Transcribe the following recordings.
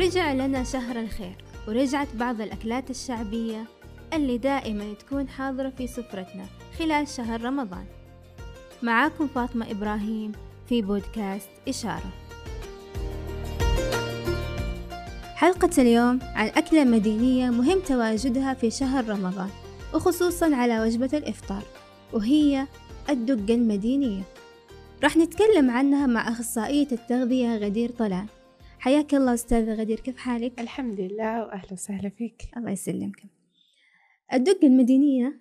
رجع لنا شهر الخير ورجعت بعض الأكلات الشعبية اللي دائما تكون حاضرة في سفرتنا خلال شهر رمضان. معاكم فاطمة إبراهيم في بودكاست إشارة. حلقة اليوم عن أكلة مدينية مهم تواجدها في شهر رمضان وخصوصا على وجبة الإفطار وهي الدقة المدينية. راح نتكلم عنها مع أخصائية التغذية غدير طلال. حياك الله أستاذة غدير كيف حالك؟ الحمد لله وأهلا وسهلا فيك. الله يسلمك الدقة المدينية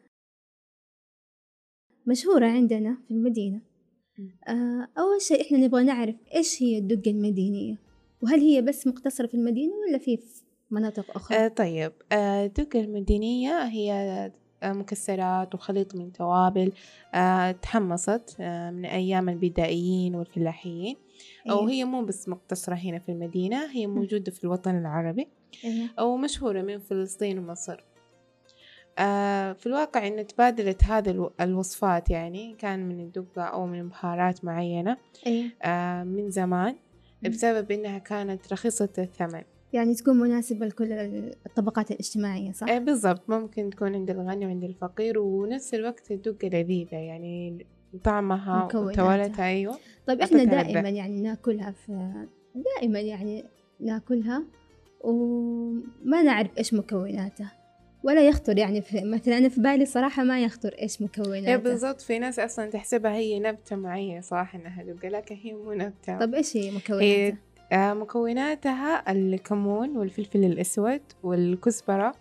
مشهورة عندنا في المدينة. آه أول شيء إحنا نبغى نعرف إيش هي الدقة المدينية وهل هي بس مقتصرة في المدينة ولا في مناطق أخرى؟ آه طيب. آه الدقة المدينية هي آه مكسرات وخليط من توابل آه تحمصت آه من أيام البدائيين والفلاحيين أو أيوة. هي مو بس مقتصرة هنا في المدينة هي موجودة في الوطن العربي أيوة. أو مشهورة من فلسطين ومصر آه في الواقع إن تبادلت هذه الو- الوصفات يعني كان من الدقة أو من بهارات معينة أيوة. آه من زمان. بسبب إنها كانت رخيصة الثمن يعني تكون مناسبة لكل الطبقات الاجتماعية صح؟ بالضبط ممكن تكون عند الغني وعند الفقير ونفس الوقت الدقة لذيذة يعني طعمها. وتوالتها أيوة طيب إحنا دائما. يعني ناكلها في دائما يعني ناكلها وما نعرف إيش مكوناتها ولا يخطر يعني في مثلا أنا في بالي صراحة ما يخطر إيش مكوناتها بالضبط في ناس أصلا تحسبها هي نبتة معينة صح إنها دقة لكن هي مو نبتة طب إيش هي مكوناتها؟ آه، مكوناتها الكمون والفلفل الأسود والكزبرة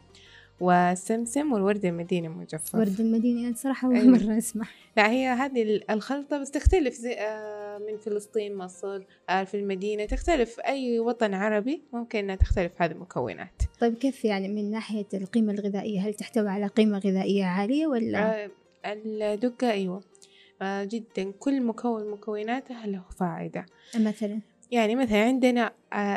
والسمسم والورد المديني المجفف ورد المدينة يعني صراحة أول أيوة. مرة أسمع. لا هي هذه ال- الخلطة بس تختلف زي آه، من فلسطين مصر آه، في المدينة تختلف. أي وطن عربي ممكن إنها تختلف هذه المكونات. طيب كيف يعني من ناحية القيمة الغذائية؟ هل تحتوي على قيمة غذائية عالية ولا؟ آه، الدقة أيوة. جدا. كل مكون مكوناتها له فائدة. مثلا؟ يعني مثلا عندنا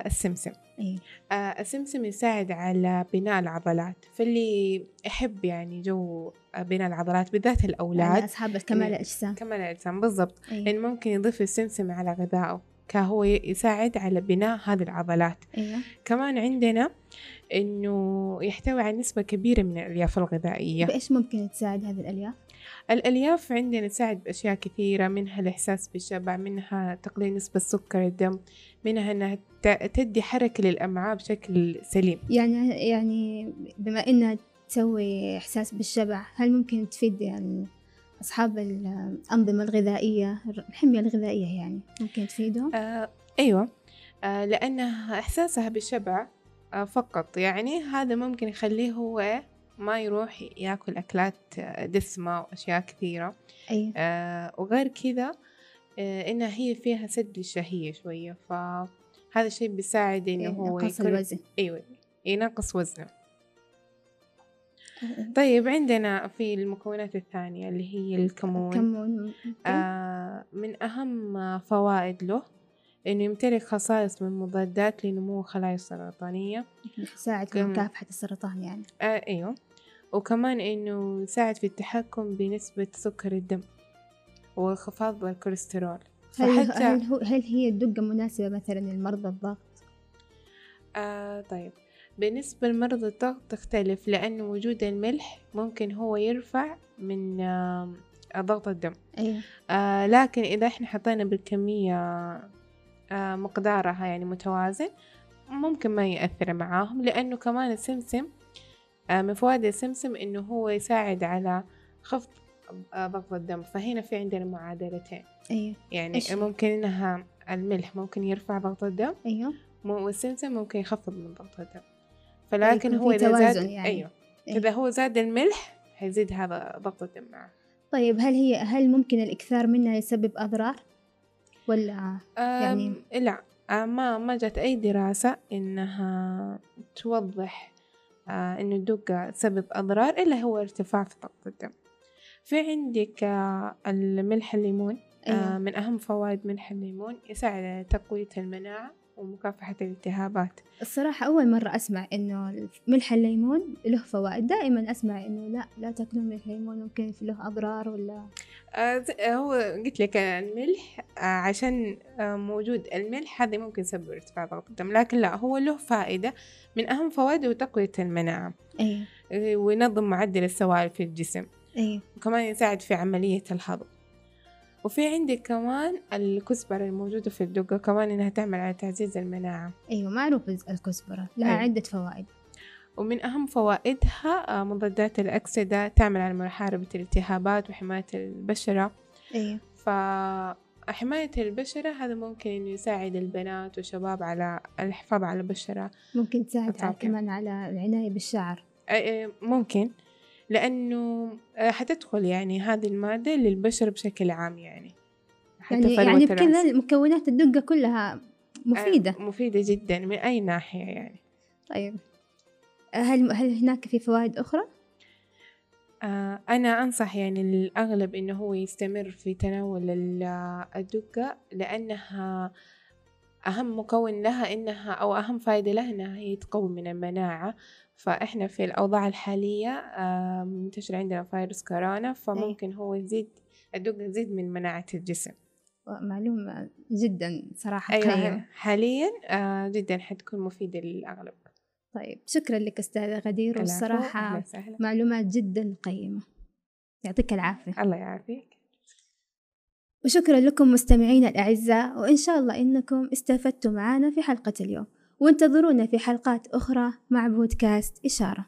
السمسم. إيه آه، السمسم يساعد على بناء العضلات فاللي يحب يعني جو بناء العضلات بالذات يعني الأولاد أصحاب كمال إيه. الأجسام كمال الأجسام بالضبط إيه. لأن ممكن يضيف السمسم على غذائه كهو يساعد على بناء هذه العضلات أيوة كمان عندنا إنه يحتوي على نسبة كبيرة من الألياف الغذائية بإيش ممكن تساعد هذه الألياف؟ الألياف عندنا تساعد بأشياء كثيرة منها الإحساس بالشبع منها تقليل نسبة سكر الدم منها أنها تدي حركة للأمعاء بشكل سليم يعني يعني بما إنها تسوي إحساس بالشبع هل ممكن تفيد يعني أصحاب الأنظمة الغذائية الحمية الغذائية يعني ممكن تفيدهم؟ آه أيوة آه لأنها إحساسها بالشبع آه فقط يعني هذا ممكن يخليه هو؟ ما يروح ياكل أكلات دسمة وأشياء كثيرة. أي. آه وغير كذا آه إنها هي فيها سد للشهية شوية. فهذا الشيء بيساعد إنه هو نقص يكون- الوزن. أيوة ينقص وزنه. طيب عندنا في المكونات الثانية اللي هي الكمون. كمون ممكن. آه من أهم فوائد له إنه يمتلك خصائص من مضادات لنمو الخلايا السرطانية. يساعد في مكافحة السرطان يعني. آه أيوه. وكمان إنه يساعد في التحكم بنسبة سكر الدم وانخفاض الكوليسترول. هل, هل, هو هل هي الدقة مناسبة مثلا للمرضى الضغط؟ آه طيب. بالنسبة لمرضى الضغط تختلف لأن وجود الملح ممكن هو يرفع من آه ضغط الدم. أيوة. آه لكن إذا إحنا حطينا بالكمية مقدارها يعني متوازن ممكن ما يأثر معاهم لأنه كمان السمسم آه من فوائد السمسم إنه هو يساعد على خفض آه ضغط الدم فهنا في عندنا معادلتين أيوة يعني إيش؟ ممكن إنها الملح ممكن يرفع ضغط الدم أيوة مو- والسمسم ممكن يخفض من ضغط الدم فلكن يكون هو إذا زاد يعني. أيوه إيه. إذا هو زاد الملح حيزيد هذا ضغط الدم معه طيب هل هي هل ممكن الإكثار منها يسبب أضرار؟ ولا يعني- لا. أه، ما ما جت أي دراسة إنها توضح آه، إنه الدقة تسبب أضرار إلا هو ارتفاع في ضغط الدم. في عندك آه، الملح الليمون أيوة. من أهم فوائد ملح الليمون يساعد على تقوية المناعة ومكافحة الالتهابات. الصراحة أول مرة أسمع إنه ملح الليمون له فوائد. دائما أسمع إنه لا لا تاكلون ملح الليمون ممكن له أضرار ولا؟ آه هو قلت لك الملح آه عشان آه موجود الملح هذا ممكن يسبب ارتفاع ضغط الدم لكن لا هو له فائدة من أهم فوائده تقوية المناعة. أيه. وينظم معدل السوائل في الجسم. أيه. وكمان يساعد في عملية الهضم. وفي عندك كمان الكزبرة الموجودة في الدقة كمان إنها تعمل على تعزيز المناعة. أيوة معروف الكزبرة لها أيوة. عدة فوائد. ومن أهم فوائدها مضادات الأكسدة تعمل على محاربة الالتهابات وحماية البشرة. أيوة. فحماية البشرة هذا ممكن إنه يساعد البنات والشباب على الحفاظ على البشرة. ممكن تساعد على كمان على العناية بالشعر. ممكن. لأنه حتدخل يعني هذه المادة للبشرة بشكل عام يعني. حتى يعني, يعني بكذا مكونات الدقة كلها مفيدة. مفيدة جدا من أي ناحية يعني. طيب. هل هل هناك في فوائد أخرى؟ آه أنا أنصح يعني الأغلب إنه هو يستمر في تناول الدقة لأنها أهم مكون لها إنها أو أهم فائدة لها إنها هي تقوي من المناعة. فإحنا في الأوضاع الحالية منتشر عندنا فيروس كورونا فممكن هو يزيد الدقة يزيد من مناعة الجسم. معلومة جدا صراحة أيوة قيمة. حاليا آه جدا حتكون مفيدة للأغلب. طيب شكرا لك أستاذة غدير والصراحة معلومات جدا قيمة. يعطيك العافية. الله يعافيك. وشكرا لكم مستمعينا الأعزاء وإن شاء الله إنكم استفدتوا معنا في حلقة اليوم. وانتظرونا في حلقات أخرى مع بودكاست إشارة.